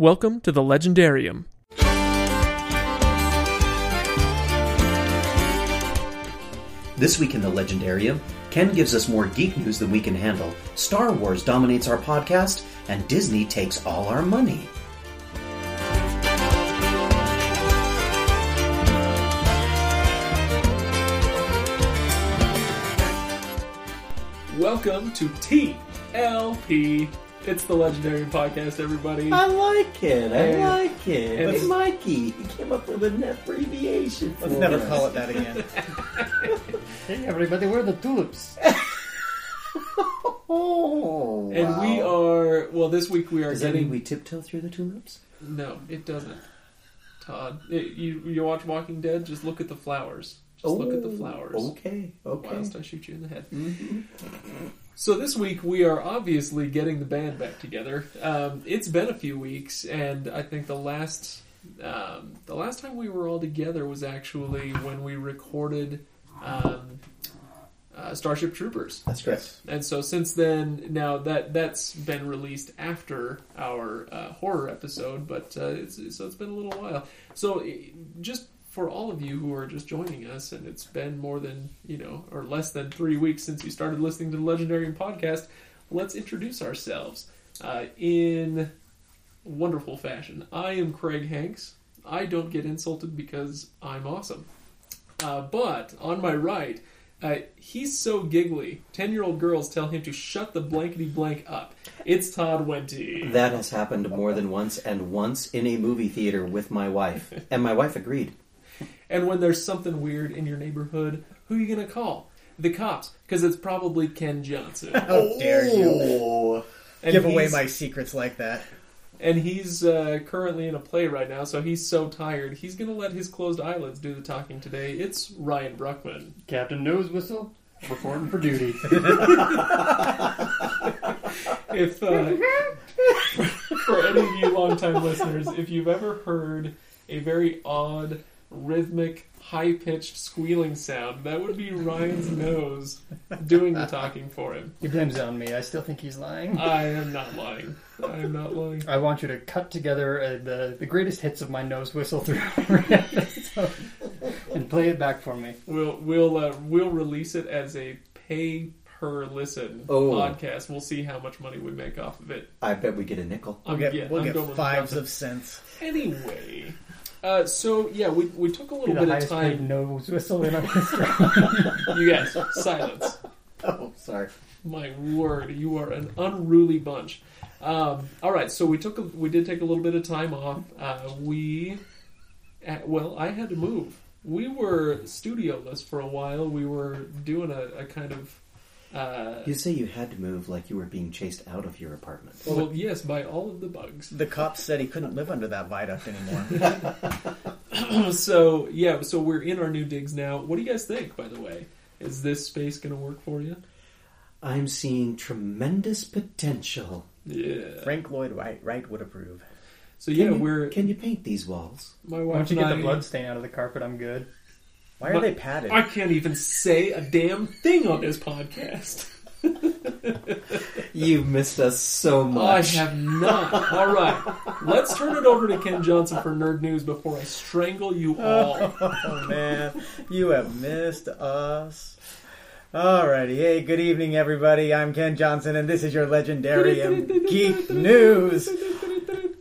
Welcome to the Legendarium. This week in the Legendarium, Ken gives us more geek news than we can handle, Star Wars dominates our podcast, and Disney takes all our money. Welcome to TLP. It's the Legendarium podcast, everybody. I like it. I And- like it. and- It's Mikey. He came up with an abbreviation. Let's for never us. call it that again. Hey everybody, we're the tulips? Oh, And wow. we are well. This week we are Does that getting. mean we tiptoe through the tulips? No, it doesn't. Todd, It- you you watch Walking Dead? Just look at the flowers. Just look at the Oh, flowers. Okay. Okay. Whilst I shoot you in the head. Mm-hmm. So this week we are obviously getting the band back together. Um, it's been a few weeks, and I think the last um, the last time we were all together was actually when we recorded um, uh, Starship Troopers. That's correct. And so since then, now that that's been released after our uh, horror episode, but uh, it's, so it's been a little while. So just for all of you who are just joining us, and it's been more than you know, or less than three weeks since you started listening to the Legendarium podcast, let's introduce ourselves uh, in wonderful fashion. I am Craig Hanks. I don't get insulted because I'm awesome. Uh, but on my right, uh, he's so giggly. Ten year old girls tell him to shut the blankety blank up. It's Todd Wenty. That has happened more than once, and once in a movie theater with my wife, and my wife agreed. And when there's something weird in your neighborhood, who are you going to call? The cops, because it's probably Ken Johnson. How dare you. And give away he's- my secrets like that? And he's uh, currently in a play right now, so he's so tired. He's going to let his closed eyelids do the talking today. It's Ryan Bruckman. Captain Nose Whistle, reporting for duty. if uh, for any of you longtime listeners, if you've ever heard a very odd, rhythmic, high-pitched squealing sound, that would be Ryan's nose doing the talking for him. He blames it on me. I still think he's lying. I am not lying. I am not lying. I want you to cut together uh, the the greatest hits of my nose whistle through every episode and play it back for me. We'll we'll uh, we'll release it as a pay per listen Oh. podcast. We'll see how much money we make off of it. I bet we get a nickel. I'm, We'll get, yeah, we'll I'm get fives of cents. Anyway, uh, so yeah, we we took a little the bit of time. nose whistle in our history. You guys, silence. Oh, sorry. My word, you are an unruly bunch. Um, all right, so we took a, we did take a little bit of time off. Uh, we, uh, well, I had to move. We were studioless for a while. We were doing a, a kind of. Uh, You say you had to move like you were being chased out of your apartment. well, yes, by all of the bugs. The cops said he couldn't live under that viaduct anymore. so yeah, so we're in our new digs now. What do you guys think? By the way, is this space going to work for you? I'm seeing tremendous potential. Yeah. Frank Lloyd Wright, Wright would approve. So Can yeah, you, we're Can you paint these walls? my Why wife don't you get I- the blood stain out of the carpet? I'm good. Why are But- they padded? I can't even say a damn thing on this podcast. You missed us so much. I have not. All right, let's turn it over to Ken Johnson for nerd news before I strangle you all. Oh man, you have missed us. Alrighty, hey, good evening, everybody. I'm Ken Johnson, and this is your legendary geek news.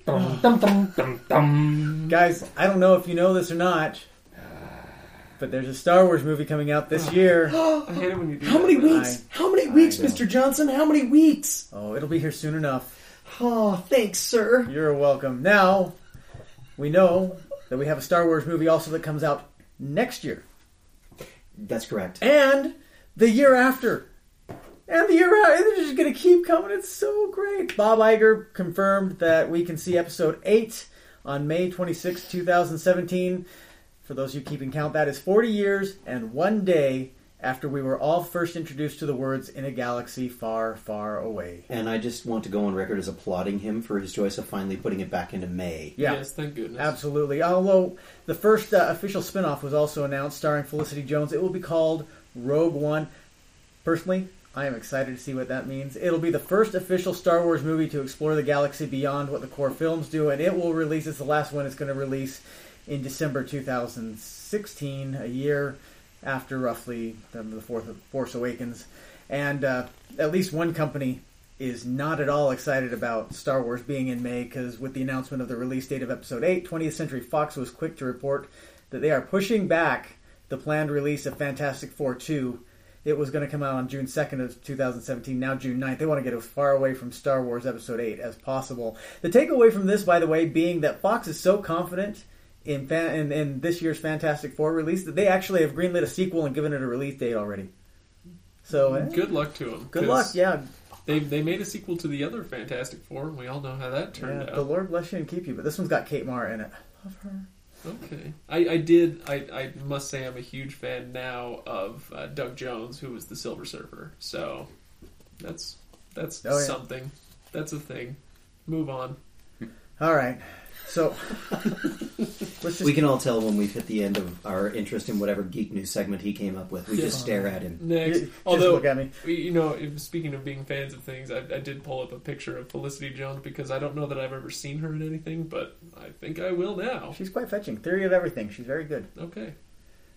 Dum, dum, dum, dum, dum. Guys, I don't know if you know this or not, but there's a Star Wars movie coming out this year. I hate it when you do How that. many weeks? I- How many weeks, know. Mr. Johnson? How many weeks? Oh, it'll be here soon enough. Oh, thanks, sir. You're welcome. Now, we know that we have a Star Wars movie also that comes out next year That's correct. and the year after. And the year after, they're just going to keep coming. It's so great. Bob Iger confirmed that we can see episode 8 on May 26, 2017. For those of you keeping count, that is 40 years and one day after we were all first introduced to the words in a galaxy far, far away. And I just want to go on record as applauding him for his choice of finally putting it back into May. Yeah. Yes, thank goodness. Absolutely. Although the first uh, official spin-off was also announced starring Felicity Jones. It will be called Rogue One. Personally, I am excited to see what that means. It'll be the first official Star Wars movie to explore the galaxy beyond what the core films do, and it will release. It's the last one. It's going to release in December 2016, a year after roughly the, Fourth Force Awakens, and uh, at least one company is not at all excited about Star Wars being in May because with the announcement of the release date of Episode 8, 20th Century Fox was quick to report that they are pushing back the planned release of Fantastic Four 2. It was going to come out on June 2nd of 2017, now June 9th. They want to get as far away from Star Wars Episode 8 as possible. The takeaway from this, by the way, being that Fox is so confident in, fan, in, in this year's Fantastic Four release that they actually have greenlit a sequel and given it a release date already. So, eh, Good luck to them. good luck, yeah. They they made a sequel to the other Fantastic Four, and we all know how that turned yeah out. the Lord bless you and keep you. But this one's got Kate Mara in it. I love her. Okay, I, I did. I, I must say I'm a huge fan now of uh, Doug Jones, who was the Silver Surfer. So that's that's Oh, yeah. something. That's a thing. Move on. All right. So let's just We can all tell when we've hit the end of our interest in whatever geek news segment he came up with. We just stare at him. Next, just although look at me. you know, if, speaking of being fans of things, I, I did pull up a picture of Felicity Jones because I don't know that I've ever seen her in anything, but I think I will now. She's quite fetching. Theory of everything. She's very good. Okay.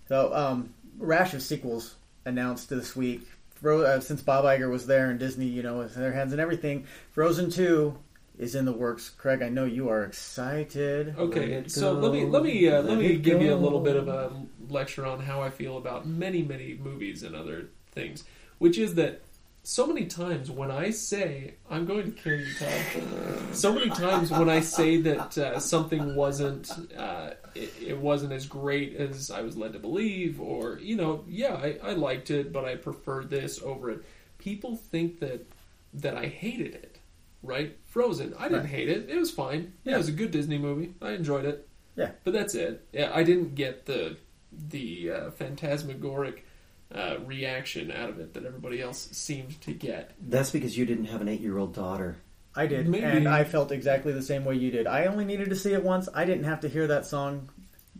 So, um, rash of sequels announced this week. Fro- uh, since Bob Iger was there and Disney, you know, with their hands and everything, Frozen Two is in the works. Craig, I know you are excited. Okay, Let so go, let me let me uh, let let me it give you a little bit of a lecture on how I feel about many many movies and other things, which is that so many times when I say I'm going to kill you, Todd. So many times when I say that uh, something wasn't uh, it, it wasn't as great as I was led to believe, or you know, yeah, I, I liked it, but I preferred this over it. People think that that I hated it right? Frozen. I didn't Right. hate it. It was fine. Yeah, Yeah. it was a good Disney movie. I enjoyed it. Yeah. But that's it. Yeah, I didn't get the the uh, phantasmagoric uh, reaction out of it that everybody else seemed to get. That's because you didn't have an eight-year-old daughter. I did, Maybe. and I felt exactly the same way you did. I only needed to see it once. I didn't have to hear that song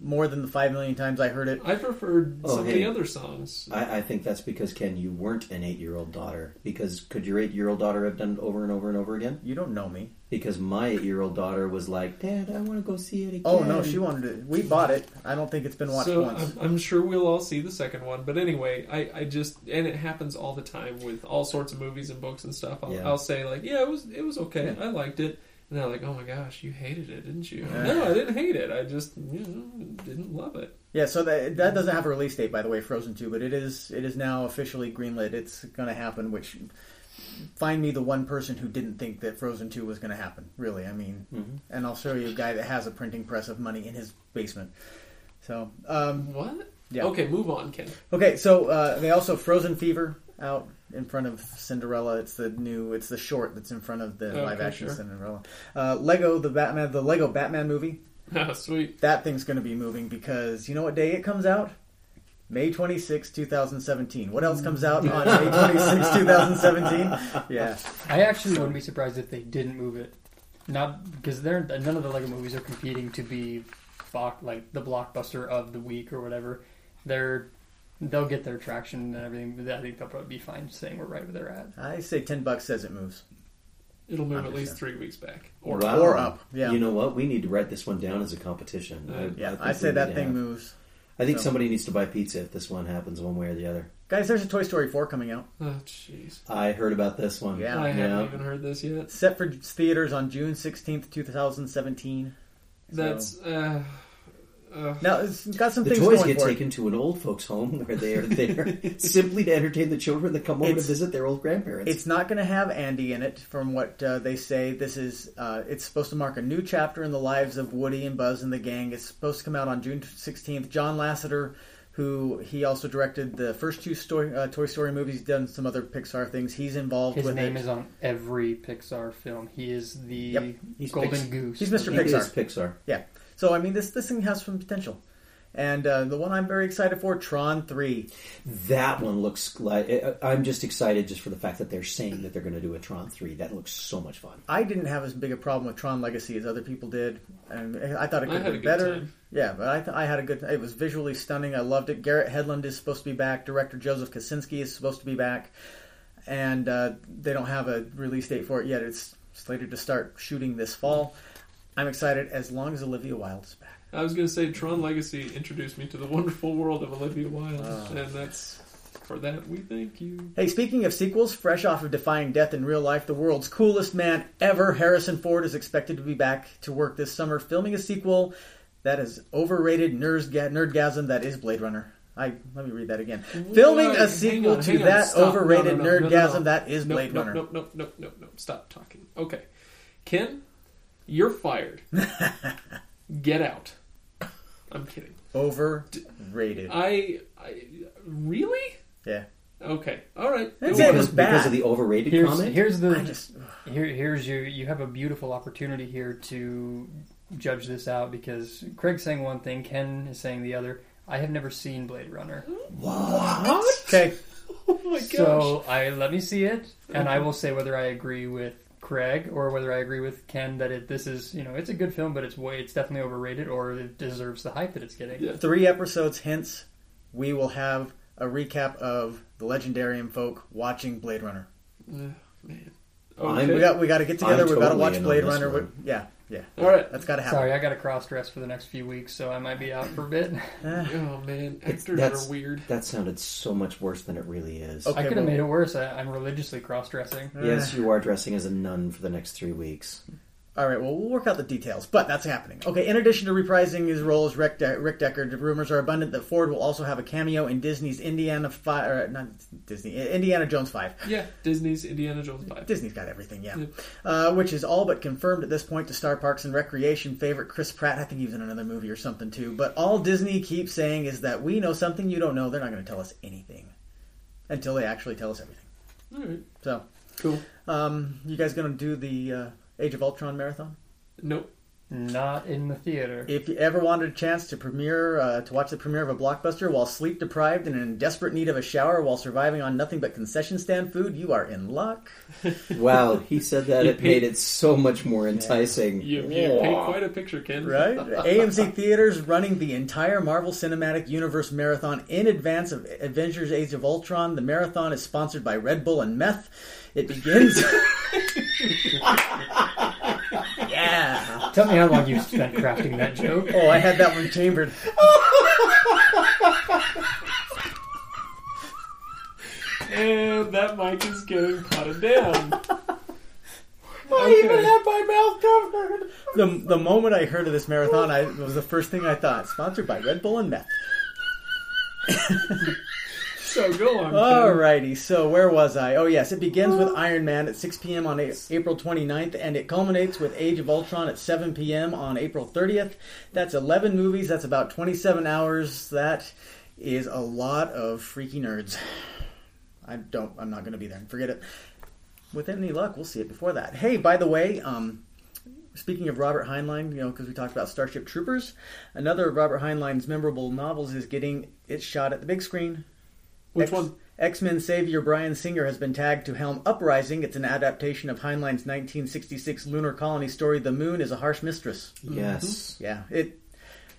more than the five million times I heard it. I preferred Oh, some hey. of the other songs. I, I think that's because Ken, you weren't an eight-year-old daughter. Because could your eight-year-old daughter have done it over and over and over again? You don't know me. Because my eight-year-old daughter was like, "Dad, I want to go see it again." Oh no, she wanted it. We bought it. I don't think it's been watched so once. I'm, I'm sure we'll all see the second one. But anyway, I, I just and it happens all the time with all sorts of movies and books and stuff. I'll, Yeah. I'll say like, yeah, it was it was okay. I liked it. And they're like, oh my gosh, you hated it, didn't you? Yeah. No, I didn't hate it. I just you know, didn't love it. Yeah, so that that doesn't have a release date, by the way, Frozen Two, but it is it is now officially greenlit. It's going to happen. Which find me the one person who didn't think that Frozen Two was going to happen. Really, I mean, Mhm. and I'll show you a guy that has a printing press of money in his basement. So, um, What? Yeah. Okay, move on, Ken. okay, so uh, they also Frozen Fever out in front of Cinderella. It's the new, it's the short that's in front of the Okay, live action sure. Cinderella. Uh, Lego, the Batman, the Lego Batman movie. Ah, sweet. that thing's going to be moving because you know what day it comes out? May 26, 2017. What else comes out on May 26, 2017? Yeah. I actually wouldn't be surprised if they didn't move it. Not because they're none of the Lego movies are competing to be block like the blockbuster of the week or whatever. They're they'll get their traction and everything. But I think they'll probably be fine saying we're right where they're at. I say 10 bucks says it moves. It'll move at least three weeks back. Or Wow. Or up, yeah. You know what? We need to write this one down as a competition. Uh, Yeah, think I, say that thing have- moves. I think So- somebody needs to buy pizza if this one happens one way or the other. Guys, there's a Toy Story 4 coming out. Oh, jeez. I heard about this one. Yeah. I haven't Yeah. even heard this yet. Set for theaters on June 16th, 2017. So- That's uh, uh, Now, it's got some The things toys going get for it. taken to an old folks' home where they are there simply to entertain the children that come over to visit their old grandparents. It's not going to have Andy in it, from what uh, they say. This is uh, it's supposed to mark a new chapter in the lives of Woody and Buzz and the gang. It's supposed to come out on June sixteenth. John Lasseter, who he also directed the first two story, uh, Toy Story movies, he's done some other Pixar things. He's involved His with name it. is on every Pixar film. He is the Yep. He's Golden Pix- Goose. He's Mr. He Pixar. is Pixar. Yeah. So I mean, this this thing has some potential. And uh, the one I'm very excited for, Tron Three. That one looks like. I- I'm just excited just for the fact that they're saying that they're going to do a Tron 3. That looks so much fun. I didn't have as big a problem with Tron Legacy as other people did, and I thought it could had have been better. time. Yeah, but I, th- I had a good. It was visually stunning. I loved it. Garrett Hedlund is supposed to be back. Director Joseph Kosinski is supposed to be back. and uh, they don't have a release date for it yet. It's slated to start shooting this fall. I'm excited as long as Olivia Wilde is back. I was going to say Tron Legacy introduced me to the wonderful world of Olivia Wilde, Oh. and that's for that we thank you. Hey, speaking of sequels, fresh off of defying death in real life, the world's coolest man ever, Harrison Ford, is expected to be back to work this summer, filming a sequel that is overrated nerdga- nerdgasm that is Blade Runner. I let me read that again. Filming a sequel on, to that stop. overrated No, no, no, nerdgasm that is Blade Runner. Nope, nope, nope, nope, nope. Stop talking. Okay, Ken, you're fired. Get out. I'm kidding. Overrated. I, I really? Yeah. Okay. All right. That's it. was because, because of the overrated Here's comment. here's the just here here's your you have a beautiful opportunity here to judge this out because Craig's saying one thing, Ken is saying the other. I have never seen Blade Runner, What? okay. Oh my gosh. so I let me see it, and I will say whether I agree with Craig or whether I agree with Ken that it this is you know it's a good film, but it's way it's definitely overrated or it deserves the hype that it's getting. Yeah. Three episodes hence, we will have a recap of the Legendarium folk watching Blade Runner. Eh, man. Okay. We got we got to get together. I'm we got to watch Blade Runner. We- yeah, yeah. All right. That's got to happen. Sorry, I got to cross dress for the next few weeks, so I might be out for a bit. Oh man, It's- actors that's- are weird. That sounded so much worse than it really is. Okay. I could have well- made it worse. I, I'm religiously cross dressing. Yes, you are dressing as a nun for the next three weeks. All right, well, we'll work out the details, but that's happening. Okay, in addition to reprising his role as Rick, De- Rick Deckard, rumors are abundant that Ford will also have a cameo in Disney's Indiana Five, not Disney, Indiana Jones Five. Yeah, Disney's Indiana Jones five. Disney's got everything, yeah. Yeah. Uh, which is all but confirmed at this point to star Parks and Recreation favorite Chris Pratt. I think he was in another movie or something too. But all Disney keeps saying is that we know something you don't know. They're not going to tell us anything until they actually tell us everything. All right. So, Cool. um, you guys going to do the uh, Age of Ultron marathon? Nope. Not in the theater. If you ever wanted a chance to premiere uh, to watch the premiere of a blockbuster while sleep deprived and in desperate need of a shower while surviving on nothing but concession stand food, you are in luck. Wow, he said that You it paid- made it so much more enticing. You, you paint quite a picture, Ken. Right? AMC Theaters running the entire Marvel Cinematic Universe marathon in advance of Avengers Age of Ultron. The marathon is sponsored by Red Bull and meth. It begins. yeah. Tell me how long you spent crafting that joke. Oh, I had that one chambered. And that mic is getting potted down. I even have my mouth covered. The, the moment I heard of this marathon, I it was the first thing I thought. Sponsored by Red Bull and meth. So go on. Alrighty, so where was I? Oh yes, it begins with Iron Man at 6 p.m. on A- April 29th, and it culminates with Age of Ultron at 7 p.m. on April 30th. That's 11 movies. That's about 27 hours. That is a lot of freaky nerds. I don't. I'm not going to be there. Forget it. With any luck, we'll see it before that. Hey, by the way, um, speaking of Robert Heinlein, you know, because we talked about Starship Troopers, another of Robert Heinlein's memorable novels is getting its shot at the big screen. Which X- one? X-Men savior Bryan Singer has been tagged to helm Uprising. It's an adaptation of Heinlein's 1966 lunar colony story, The Moon is a Harsh Mistress. Yes, Yeah, it.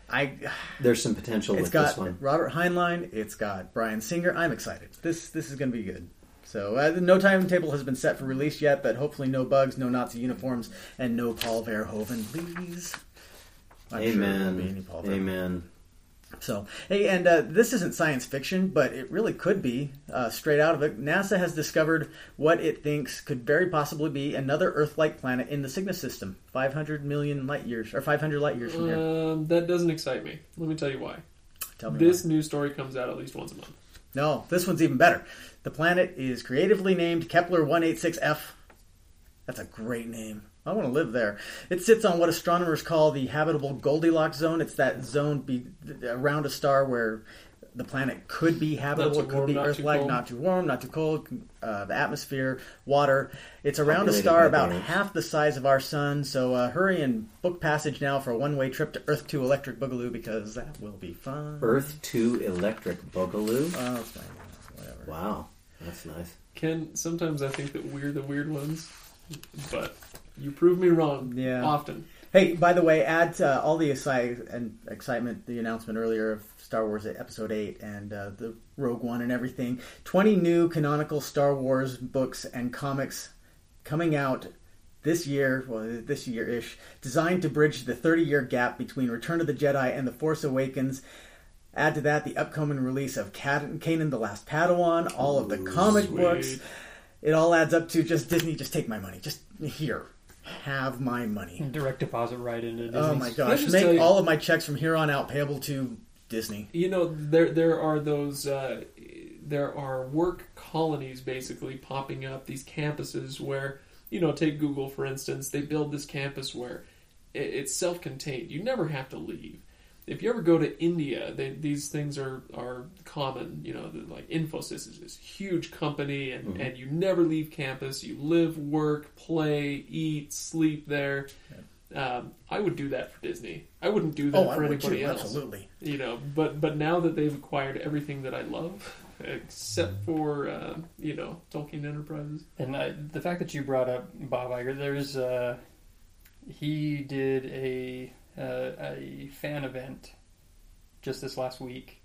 I. there's some potential It's with got this one. Robert Heinlein. It's got Bryan Singer. I'm excited. This this is going to be good. So uh, no timetable has been set for release yet, but hopefully no bugs, no Nazi uniforms, and no Paul Verhoeven, please. I'm sure there won't be any Amen. Paul Verhoeven. Amen. So, hey, and uh, this isn't science fiction, but it really could be uh, straight out of it. NASA has discovered what it thinks could very possibly be another Earth-like planet in the Cygnus system, 500 million light years, or 500 light years from here. Um, that doesn't excite me. Let me tell you why. Tell me This why. news story comes out at least once a month. No, this one's even better. The planet is creatively named Kepler 186f. That's a great name. I want to live there. It sits on what astronomers call the habitable Goldilocks zone. It's that zone be, around a star where the planet could be habitable, too it could warm, be Earth-like, not too warm, not too cold. Uh, the atmosphere, water. It's around a star about birds. half the size of our sun. So uh, hurry and book passage now for a one-way trip to Earth 2 Electric Boogaloo because that will be fun. Earth 2 Electric Boogaloo. Oh, it's fine. Whatever. Wow, that's nice. Ken, sometimes I think that we're the weird ones, but you prove me wrong. Yeah. Often. Hey, by the way, add uh, all the exci- and excitement, the announcement earlier of Star Wars Episode 8 and uh, the Rogue One and everything. 20 new canonical Star Wars books and comics coming out this year, well, this year ish, designed to bridge the 30 year gap between Return of the Jedi and The Force Awakens. Add to that the upcoming release of Kanan the Last Padawan, all of the comic sweet. books. It all adds up to just Disney, just take my money. Just here. Have my money. Direct deposit right into Disney's. Oh my gosh! Make you- all of my checks from here on out payable to Disney. You know, there there are those uh, there are work colonies basically popping up these campuses where you know take Google for instance they build this campus where it's self-contained you never have to leave if you ever go to India they, these things are are common you know like Infosys is this huge company and, and you never leave campus. You live work play eat sleep there. Um, I would do that for Disney. I wouldn't do that Oh, for would anybody too. else. Absolutely. you know but but now that they've acquired everything that i love except for uh, you know tolkien enterprises. And I, the fact that you brought up Bob Iger, there's uh, he did a uh, a fan event just this last week,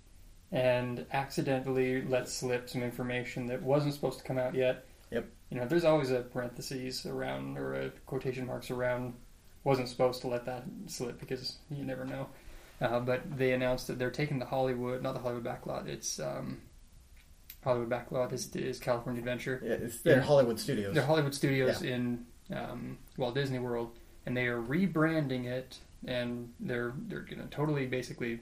and accidentally let slip some information that wasn't supposed to come out yet. Yep. You know, there's always a parentheses around or a quotation marks around wasn't supposed to let that slip because you never know. Uh, but they announced that they're taking the Hollywood, not the Hollywood backlot. It's um, Hollywood backlot is, is California Adventure. Yeah, it's their Hollywood Studios. They're Hollywood Studios in um, Walt Disney World, and they are rebranding it, and they're they're gonna totally basically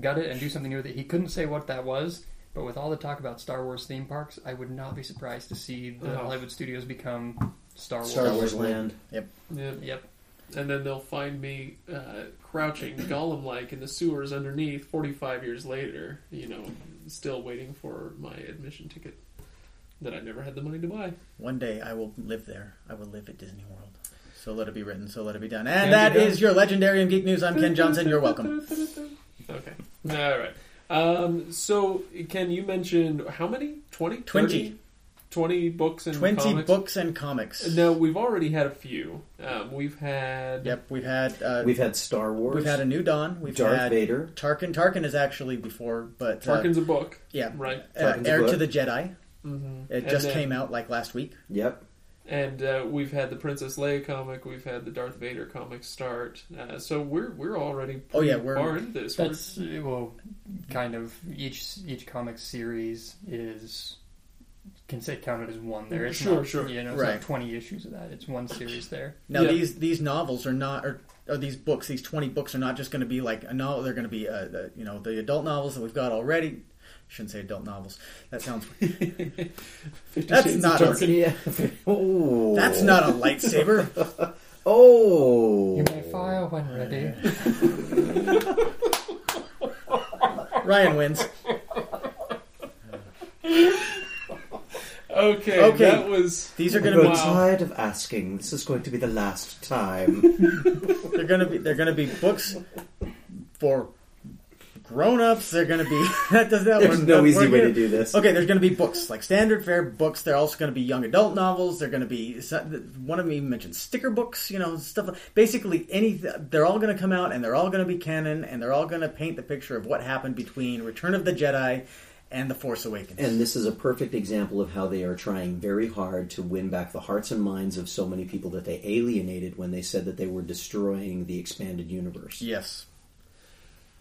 gut it and do something new with it. He couldn't say what that was, but with all the talk about Star Wars theme parks, I would not be surprised to see the Oh. Hollywood Studios become Star Wars. Star Wars Land. yeah. Yep. and then they'll find me uh, crouching gollum like in the sewers underneath 45 years later you know still waiting for my admission ticket that i never had the money to buy One day I will live there. I will live at Disney World. So let it be written. So let it be done. And Yeah, that done. is your legendary and geek news. I'm Ken Johnson. You're welcome. okay all right um, so ken you mentioned how many 20 Twenty. 30? 20 books and Twenty comics? books and comics. no we've already had a few um, we've had Yep, we've had uh, We've had Star Wars. we've had a new Dawn. We've had. Darth had Vader. Tarkin. Tarkin is actually before, but uh, Tarkin's a book yeah, right uh, Tarkin's a Heir to the Jedi. mm-hmm. It just came out like last week. Yep. And uh, we've had the Princess Leia comic, we've had the Darth Vader comic start, uh, so we're we're already Oh, yeah, we're- far into this. We're- well, kind of each each comic series is can say counted as one. There, it's Sure, not, sure. You know, it's Right. not twenty issues of that. It's one series there. Now Yeah. these these novels are not, are or these books, these twenty books are not just going to be like a novel. They're going to be, uh, the, you know, the adult novels that we've got already. Shouldn't say adult novels. That sounds. Fifty That's Shades not of a- Yeah. oh. That's not a lightsaber. Oh. You may fire when ready. Ryan wins. Okay, Okay. that was These are going to be. Wow. tired of asking. This is going to be the last time. They're going to be. They're going to be books for grown-ups. They're going to be. That does that. There's no easy way to do this. Okay, there's going to be books like standard fare books. They're also going to be young adult novels. They're going to be one of them even mentioned sticker books. You know, stuff. like- Basically, any. They're all going to come out and they're all going to be canon and they're all going to paint the picture of what happened between Return of the Jedi and The Force Awakens. And this is a perfect example of how they are trying very hard to win back the hearts and minds of so many people that they alienated when they said that they were destroying the expanded universe. yes,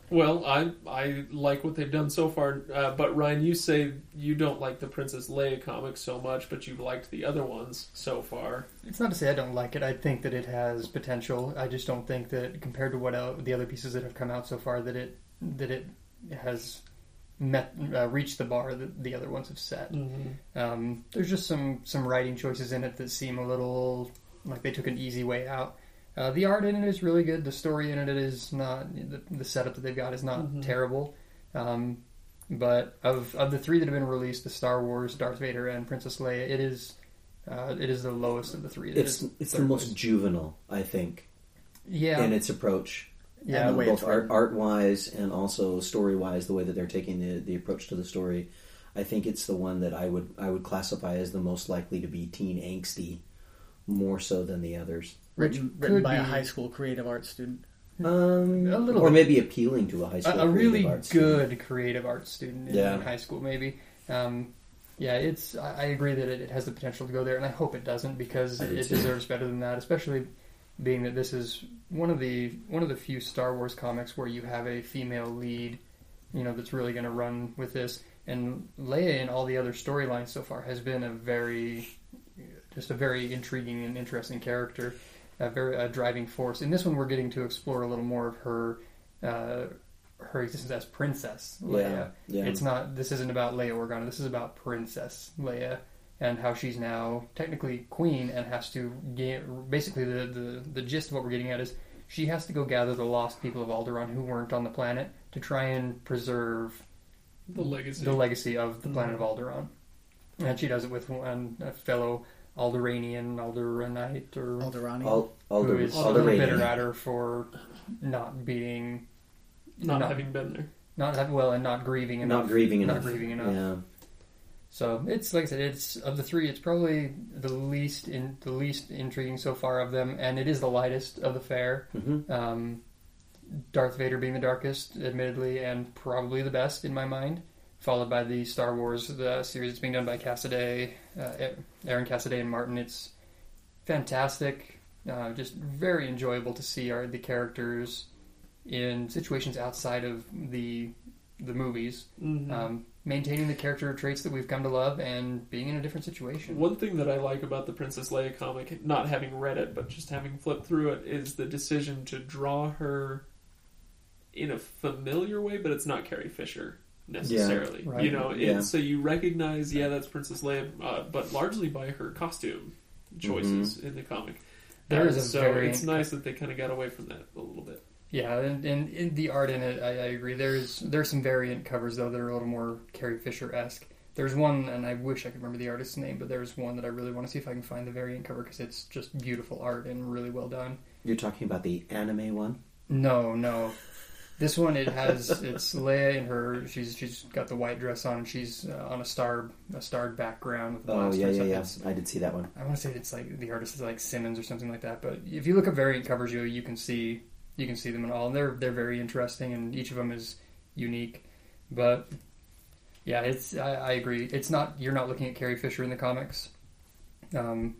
well. I I like what they've done so far, uh, but Ryan, you say you don't like the Princess Leia comics so much, but you've liked the other ones so far. It's not to say I don't like it. I think that it has potential. I just don't think that compared to what the other pieces that have come out so far, that it that it has met uh, reached the bar that the other ones have set. Um, there's just some some writing choices in it that seem a little like they took an easy way out. Uh, the art in it is really good. The story in it is not the, the setup that they've got is not Mhm. terrible. Um, but of of the three that have been released, the Star Wars, Darth Vader, and Princess Leia, it is uh, it is the lowest of the three. It It's it's the most place. juvenile, I think, yeah in its approach. yeah And the way both art art wise and also story wise, the way that they're taking the the approach to the story. I think it's the one that I would I would classify as the most likely to be teen angsty more so than the others. Written, Could written by a high school creative arts student. Um, A little or bit. maybe appealing to a high school a creative really arts good student. creative arts student in, Yeah. in high school, maybe. Um, yeah, it's. I, I agree that it, it has the potential to go there, and I hope it doesn't because do it too. deserves better than that. Especially being that this is one of the one of the few Star Wars comics where you have a female lead, you know, that's really going to run with this. And Leia in all the other storylines so far has been a very, just a very intriguing and interesting character, a very a driving force. In this one, we're getting to explore a little more of her. Uh, her existence as Princess Leia. Yeah, yeah. It's not. This isn't about Leia Organa. This is about Princess Leia and how she's now technically queen and has to get. Basically, the, the the gist of what we're getting at is she has to go gather the lost people of Alderaan who weren't on the planet to try and preserve The legacy. the legacy of the planet of Alderaan. And she does it with one a fellow Alderanian, Alderanite, or Alderani. Al- Alder, who is Alderaanian. bitter at her for not being not No. having been there. not have, well and not grieving enough. not grieving Not enough. grieving enough. Yeah. So it's like I said, it's of the three, it's probably the least in the least intriguing so far of them, and it is the lightest of the fair. hmm Um, Darth Vader being the darkest, admittedly, and probably the best in my mind, followed by the Star Wars the series that's being done by Cassaday, uh, Aaron Cassaday and Martin. It's fantastic, uh, just very enjoyable to see our the characters in situations outside of the the movies Mhm. um, maintaining the character traits that we've come to love and being in a different situation. One thing that I like about the Princess Leia comic, not having read it, but just having flipped through it, is the decision to draw her in a familiar way, but it's not Carrie Fisher necessarily. right. You know, Yeah. and so you recognize, yeah, that's Princess Leia, uh, but largely by her costume choices in the comic. There is a so variant- it's nice that they kind of got away from that a little bit. Yeah, and, and, and the art in it, I, I agree. There's there's some variant covers though that are a little more Carrie Fisher esque. There's one, and I wish I could remember the artist's name, but there's one that I really want to see if I can find the variant cover because it's just beautiful art and really well done. You're talking about the anime one? No, no. This one it has it's Leia in her she's she's got the white dress on and she's uh, on a star a starred background with Oh, yeah, yeah, stuff. yeah. I did see that one. I want to say it's like the artist is like Simmons or something like that. But if you look up variant covers, you you can see you can see them in all, and they're they're very interesting, and each of them is unique. But yeah, it's I, I agree. It's not you're not looking at Carrie Fisher in the comics, um,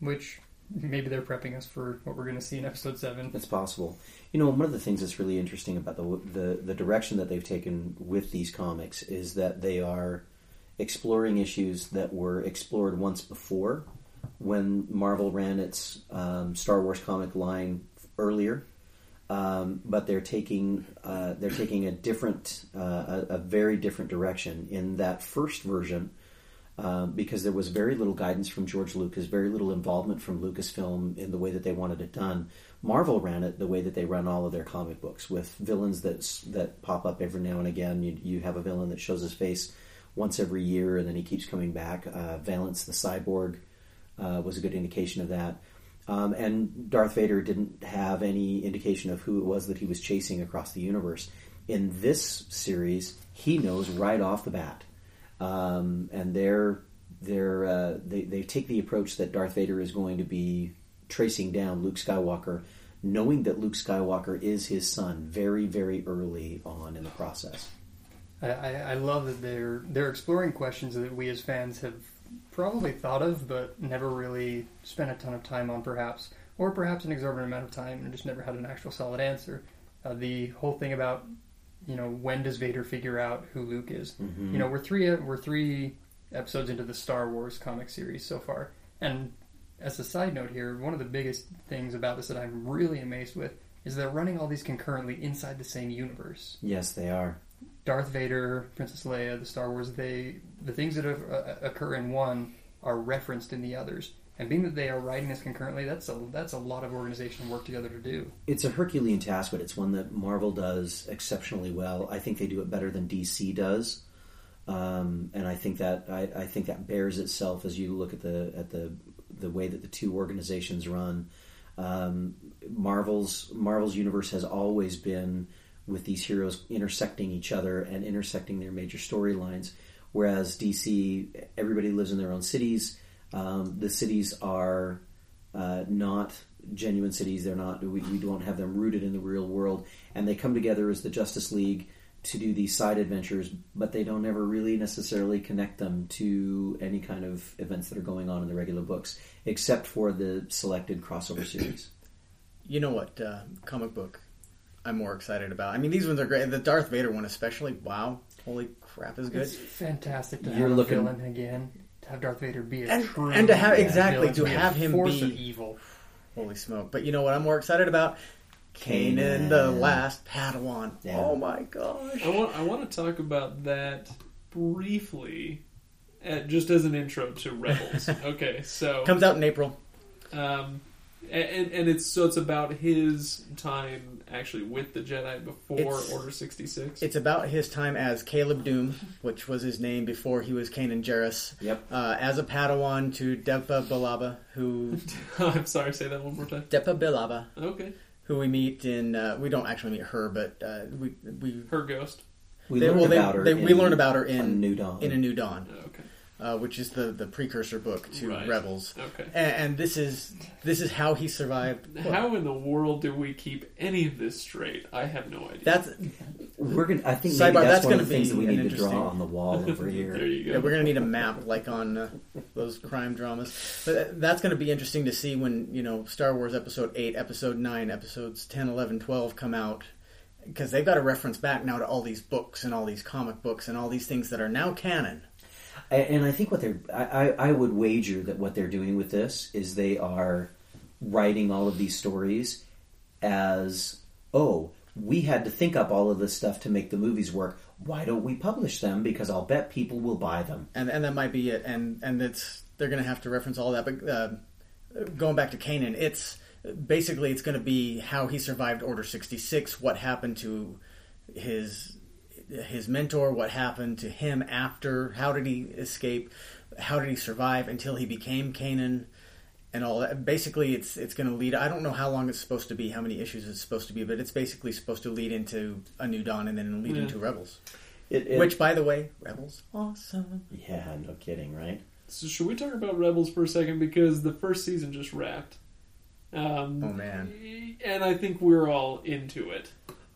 which maybe they're prepping us for what we're going to see in episode seven. It's possible. You know, one of the things that's really interesting about the, the the direction that they've taken with these comics is that they are exploring issues that were explored once before when Marvel ran its um, Star Wars comic line earlier. Um, but they're taking uh, they're taking a different uh, a, a very different direction in that first version um, because there was very little guidance from George Lucas, very little involvement from Lucasfilm in the way that they wanted it done. Marvel ran it the way that they run all of their comic books, with villains that that pop up every now and again. You, you have a villain that shows his face once every year, and then he keeps coming back. Uh, Valance the Cyborg uh, was a good indication of that. Um, and Darth Vader didn't have any indication of who it was that he was chasing across the universe. In this series, he knows right off the bat um, and they're they're uh, they they take the approach that Darth Vader is going to be tracing down Luke Skywalker, knowing that Luke Skywalker is his son very very early on in the process. I, I, love that they're they're exploring questions that we as fans have probably thought of, but never really spent a ton of time on, perhaps, or perhaps an exorbitant amount of time and just never had an actual solid answer. Uh, the whole thing about you know when does Vader figure out who Luke is? Mhm. You know, we're three we're three episodes into the Star Wars comic series so far, and as a side note here, one of the biggest things about this that I'm really amazed with is they're running all these concurrently inside the same universe. Yes, they are. Darth Vader, Princess Leia, the Star Wars, they the things that have, uh, occur in one are referenced in the others. And being that they are writing this concurrently, that's a that's a lot of organization work together to do. It's a Herculean task, but it's one that Marvel does exceptionally well. I think they do it better than DC does, um, and I think that I, I think that bears itself as you look at the at the the way that the two organizations run. Um, Marvel's Marvel's universe has always been with these heroes intersecting each other and intersecting their major storylines, whereas DC everybody lives in their own cities. Um, the cities are uh, not genuine cities. They're not. We, we don't have them rooted in the real world, and they come together as the Justice League to do these side adventures, but they don't ever really necessarily connect them to any kind of events that are going on in the regular books, except for the selected crossover series. You know what uh, comic book I'm more excited about? I mean, these ones are great. The Darth Vader one, especially. Wow, holy crap, is good. It's fantastic to You're have looking- a villain again. To have Darth Vader be a And- true and to have- villain, exactly, to have him force be- of evil. Holy smoke! But you know what I'm more excited about? Kanan, Kanan. the last Padawan. Yeah. Oh my gosh! I want I want to talk about that briefly, uh, just as an intro to Rebels. okay, so Comes out in April. um, and and it's so it's about his time actually with the Jedi before It's- Order sixty six. It's about his time as Caleb Dume, which was his name before he was Kanan Jarrus, Yep. uh, as a Padawan to Depa Billaba, who I'm sorry, say that one more time. Depa Billaba, Okay, who we meet in. Uh, we don't actually meet her, but uh, we we her ghost. We they, learned well, they- about her. they- we in learn about her A in New Dawn. in a New Dawn, Okay, uh, which is the the precursor book to Right. Rebels. okay. And, and this is this is how he survived. How in the world do we keep any of this straight? I have no idea. That's We're gonna. I think Sidebar, that's, that's one of gonna the things be that we need to draw interesting- on the wall over here. there you go. Yeah, we're gonna need a map like on uh, those crime dramas. But that's gonna be interesting to see when you know Star Wars Episode Eight, Episode Nine, Episodes 10, 11, 12 come out because they've got to reference back now to all these books and all these comic books and all these things that are now canon. And I think what they're, I, I I would wager that what they're doing with this is they are writing all of these stories as, oh, we had to think up all of this stuff to make the movies work. Why don't we publish them? Because I'll bet people will buy them. and and that might be it. And and it's they're going to have to reference all that. But uh, going back to Kanan it's basically it's going to be how he survived Order sixty six, what happened to his his mentor, what happened to him after, how did he escape, how did he survive until he became Kanan, And all that. Basically, it's it's going to lead. I don't know how long it's supposed to be, how many issues it's supposed to be, but it's basically supposed to lead into a new dawn and then lead Yeah. into Rebels. It, it- Which, by the way, Rebels awesome. yeah, no kidding, right? So should we talk about Rebels for a second because the first season just wrapped. Um, Oh, man. And I think we're all into it.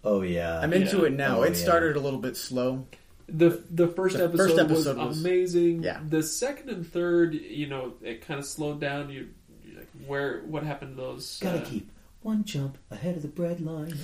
Oh yeah, I'm into Yeah. it now. Oh, it yeah. started a little bit slow. the The first, The episode, first episode was, was- amazing. yeah. The second and third, you know, it kind of slowed down. You you're like, where what happened to those? gotta uh, keep one jump ahead of the bread line.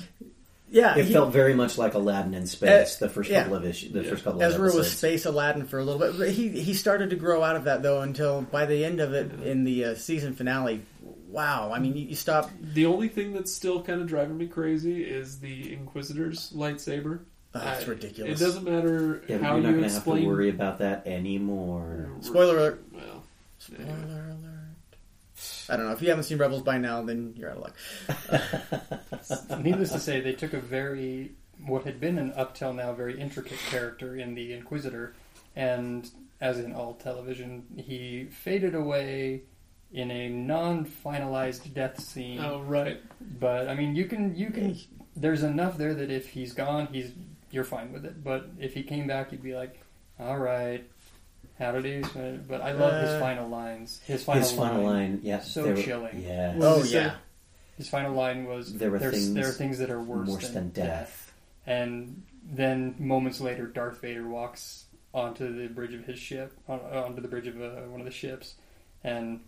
Yeah, It he- felt very much like Aladdin in space. the first yeah. couple of issues, the Yeah. first couple of Ezra was space Aladdin for a little bit. But he he started to grow out of that though until by the end of it in the uh, season finale. Wow, I mean you, you stop. The only thing that's still kind of driving me crazy is the Inquisitor's lightsaber. Oh, that's I- ridiculous. It doesn't matter Yeah, how you're not you going to have to worry about that anymore. Spoiler alert. Well, Spoiler alert. I don't know if you haven't seen Rebels by now, then you're out of luck. Needless to say, they took a very what had been an up till now very intricate character in the Inquisitor, and as in all television, he faded away in a non-finalized death scene. oh right. But I mean, you can you can. There's enough there that if he's gone, he's you're fine with it. But if he came back, you'd be like, all right, how did he? But I love his Uh, final lines. His final His final line. line, yeah, So they were- chilling. Yeah, Oh did he yeah, His final line was, There were things there are things that are worse, worse than death. And then moments later, Darth Vader walks onto the bridge of his ship, on, onto the bridge of uh, one of the ships, and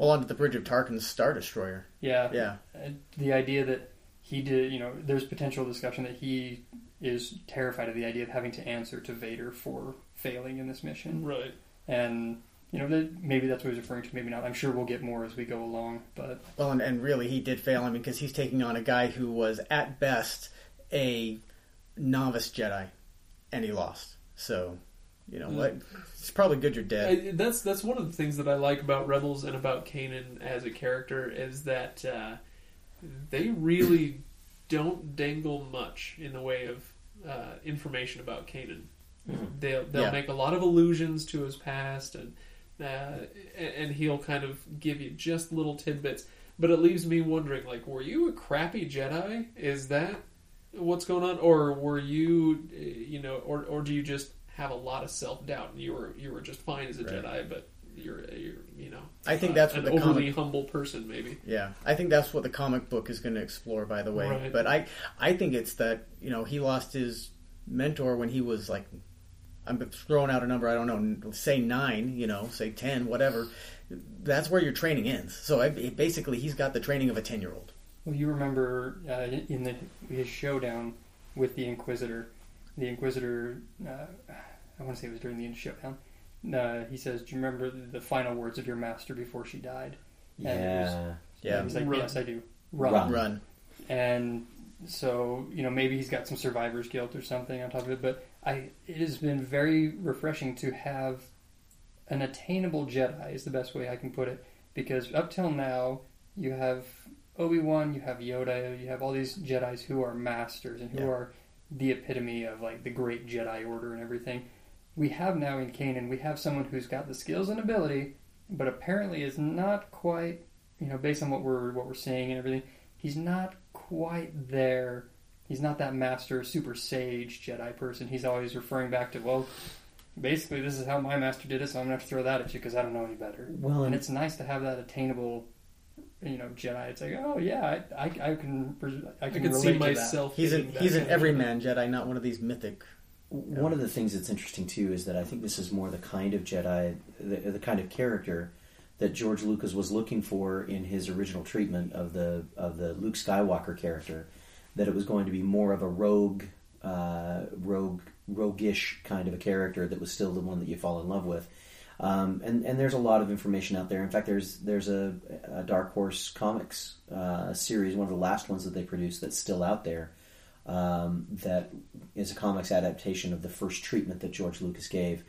well onto the bridge of Tarkin's Star Destroyer. yeah, Yeah, uh, the idea that he did, you know, there's potential discussion that he is terrified of the idea of having to answer to Vader for failing in this mission, Right. and you know, that maybe that's what he's referring to, maybe not. I'm sure we'll get more as we go along, but well, and, and really he did fail. I mean, because he's taking on a guy who was at best a novice Jedi, and he lost. So, you know Mm. what? It's probably good you're dead. I, that's that's one of the things that I like about Rebels and about Kanan as a character is that uh, they really don't dangle much in the way of uh, information about Kanan. They'll they'll Yeah. make a lot of allusions to his past and uh, and he'll kind of give you just little tidbits. But it leaves me wondering, like, were you a crappy Jedi? Is that what's going on, or were you, uh, you know, or or do you just have a lot of self doubt and you were you were just fine as a Right. Jedi, but you're you're you you know, I think uh, that's an what the overly comic. humble person, maybe. Yeah, I think that's what the comic book is going to explore. By the way, Right. but I I think it's that you know he lost his mentor when he was like I'm throwing out a number I don't know say nine you know say ten whatever. That's where your training ends. So I, basically, he's got the training of a ten year old. Well, you remember uh, in the his showdown with the Inquisitor, the Inquisitor, uh, I want to say it was during the end showdown. Uh, he says, "Do you remember the final words of your master before she died?" And it was- Yeah. Yeah, he's like, Run. "Yes, I do." Run. Run. run. and so you know maybe he's got some survivor's guilt or something on top of it but i it has been very refreshing to have an attainable jedi is the best way i can put it because up till now you have obi-wan you have yoda you have all these jedis who are masters and who Yeah. are the epitome of like the great jedi order and everything we have now in Kanan, we have someone who's got the skills and ability, but apparently is not quite, you know, based on what we're what we're seeing and everything, he's not quite there. He's not that master, super sage Jedi person. He's always referring back to, well, basically this is how my master did it, so I'm gonna have to throw that at you because I don't know any better. Well, And and it's nice to have that attainable, you know, Jedi. It's like, oh yeah, I, I, I can, I I can could relate see to myself. He's an hitting that he's an everyman Jedi, not one of these mythic. One of the things that's interesting too is that I think this is more the kind of Jedi, the, the kind of character that George Lucas was looking for in his original treatment of the of the Luke Skywalker character. That it was going to be more of a rogue, uh, rogue, roguish kind of a character that was still the one that you fall in love with. Um, and and there's a lot of information out there. In fact, there's there's a, a Dark Horse comics uh, series, one of the last ones that they produced that's still out there. Um, that is a comics adaptation of the first treatment that George Lucas gave.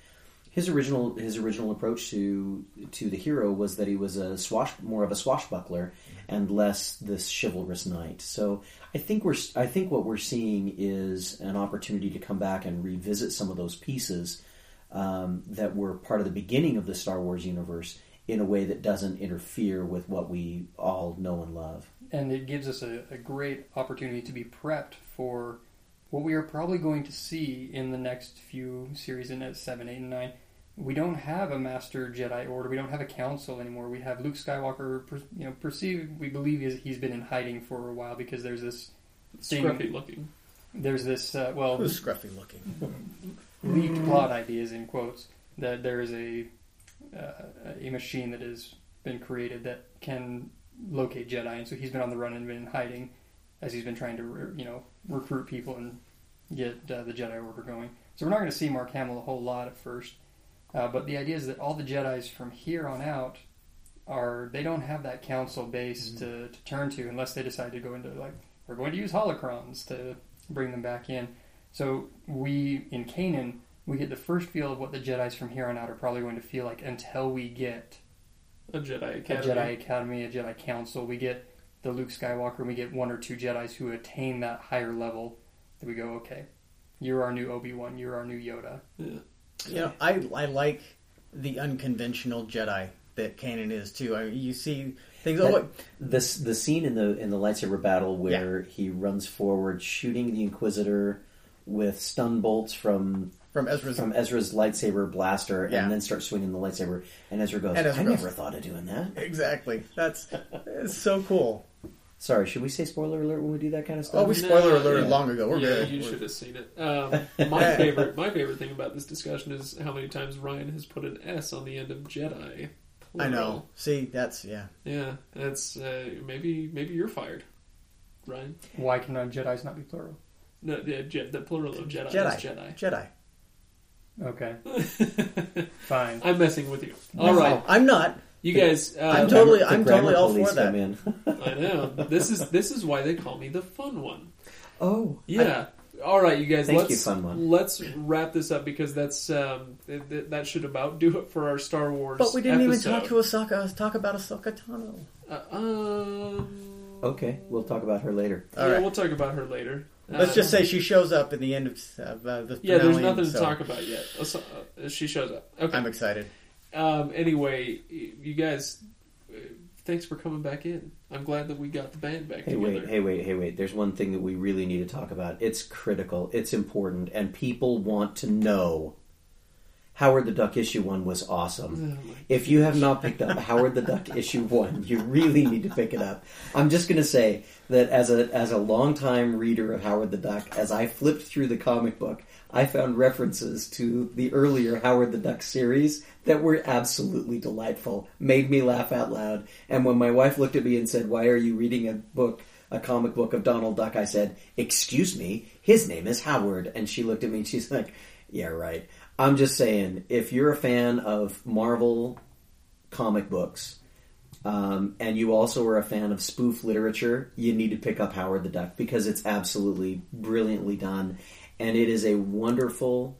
His original his original approach to to the hero was that he was a swash more of a swashbuckler and less this chivalrous knight. So I think we're I think what we're seeing is an opportunity to come back and revisit some of those pieces um, that were part of the beginning of the Star Wars universe in a way that doesn't interfere with what we all know and love. and it gives us a, a great opportunity to be prepped for what we are probably going to see in the next few series in at seven, eight, and nine. We don't have a master Jedi order. We don't have a council anymore. We have Luke Skywalker. You know, perceived. We believe he's, he's been in hiding for a while because there's this. thing- scruffy looking. There's this. Uh, well, Who's scruffy looking? leaked plot ideas in quotes that there is a uh, a machine that has been created that can locate Jedi, and so he's been on the run and been hiding as he's been trying to you know recruit people and get uh, the Jedi Order going. So we're not going to see Mark Hamill a whole lot at first, uh, but the idea is that all the Jedi's from here on out are they don't have that council base to, to turn to unless they decide to go into like we're going to use holocrons to bring them back in. So we in Kanan we get the first feel of what the Jedi's from here on out are probably going to feel like until we get A Jedi a Academy. Jedi Academy, a Jedi Council. We get the Luke Skywalker, and we get one or two Jedi's who attain that higher level. That we go, okay, you're our new Obi Wan, you're our new Yoda. Yeah. You know, I I like the unconventional Jedi that Kanan is too. I mean, you see things. Oh, That- wait, This the scene in the in the lightsaber battle where he runs forward, shooting the Inquisitor with stun bolts from from Ezra's. from Ezra's lightsaber blaster, Yeah. and then start swinging the lightsaber. And Ezra goes, And Ezra "I goes- never thought of doing that." exactly. That's it's so cool. Sorry, should we say spoiler alert when we do that kind of stuff? Oh, we spoiler No, alerted yeah. long ago. We're yeah, good. you We're- should have seen it. Um, my favorite, my favorite thing about this discussion is how many times Ryan has put an S on the end of Jedi. I know. See, that's yeah. Yeah, that's uh, maybe maybe you're fired, Ryan. Why can Jedi's not be plural? No, the, the plural of Jedi, Jedi. is Jedi. Jedi. Okay, fine. I'm messing with you. All right, I'm not. you guys. Uh, I'm totally- The I'm grammar totally all police for that. come in. I know. This is this is why they call me the fun one. oh, Yeah. All right, you guys. Thank let's you, fun one. let's wrap this up because that's um, th- th- that should about do it for our Star Wars. But we didn't episode. even talk to Ahsoka. Talk about Ahsoka Tano. Uh, um, okay. We'll talk about her later. All yeah, right. we'll talk about her later. Let's Uh, just say she shows up in the end of uh, the Yeah, there's finale, nothing to so talk about yet. Uh, so- uh, she shows up. Okay. I'm excited. Um, anyway, you guys, uh, thanks for coming back in. I'm glad that we got the band back Hey, together. wait, hey, wait, hey, wait. There's one thing that we really need to talk about. It's critical, it's important, and people want to know Howard the Duck issue one was awesome. Oh If you have not picked up Howard the Duck issue one, you really need to pick it up. I'm just going to say that as a as a longtime reader of Howard the Duck, as I flipped through the comic book, I found references to the earlier Howard the Duck series that were absolutely delightful, made me laugh out loud. And when my wife looked at me and said, "Why are you reading a book?" A comic book of Donald Duck, I said, Excuse me, his name is Howard. And she looked at me and she's like, Yeah, right. I'm just saying, if you're a fan of Marvel comic books, um, and you also are a fan of spoof literature, you need to pick up Howard the Duck because it's absolutely brilliantly done, and it is a wonderful,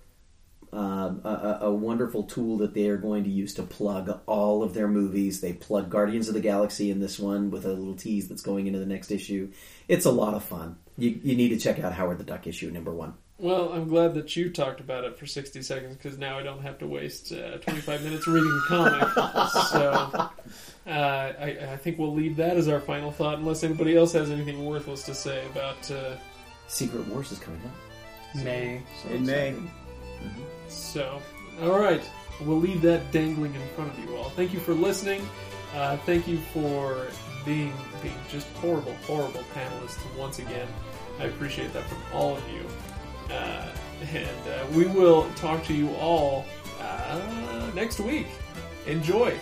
a, a- a wonderful tool that they are going to use to plug all of their movies. They plug Guardians of the Galaxy in this one with a little tease that's going into the next issue. It's a lot of fun. You, you need to check out Howard the Duck issue number one. Well, I'm glad that you talked about it for 60 seconds because now I don't have to waste uh, 25 minutes reading the comic. so uh, I, I think we'll leave that as our final thought, unless anybody else has anything worthless to say about. Uh, Secret Wars is coming up. May. so In May. exciting. So, all right, we'll leave that dangling in front of you all. Thank you for listening. Uh, thank you for being being just horrible, horrible panelists once again. I appreciate that from all of you. Uh, and uh, we will talk to you all uh, next week. Enjoy.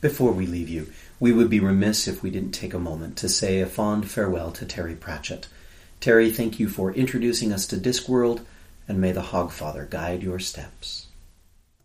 Before we leave you, we would be remiss if we didn't take a moment to say a fond farewell to Terry Pratchett. Terry, thank you for introducing us to Discworld, and may the Hogfather guide your steps.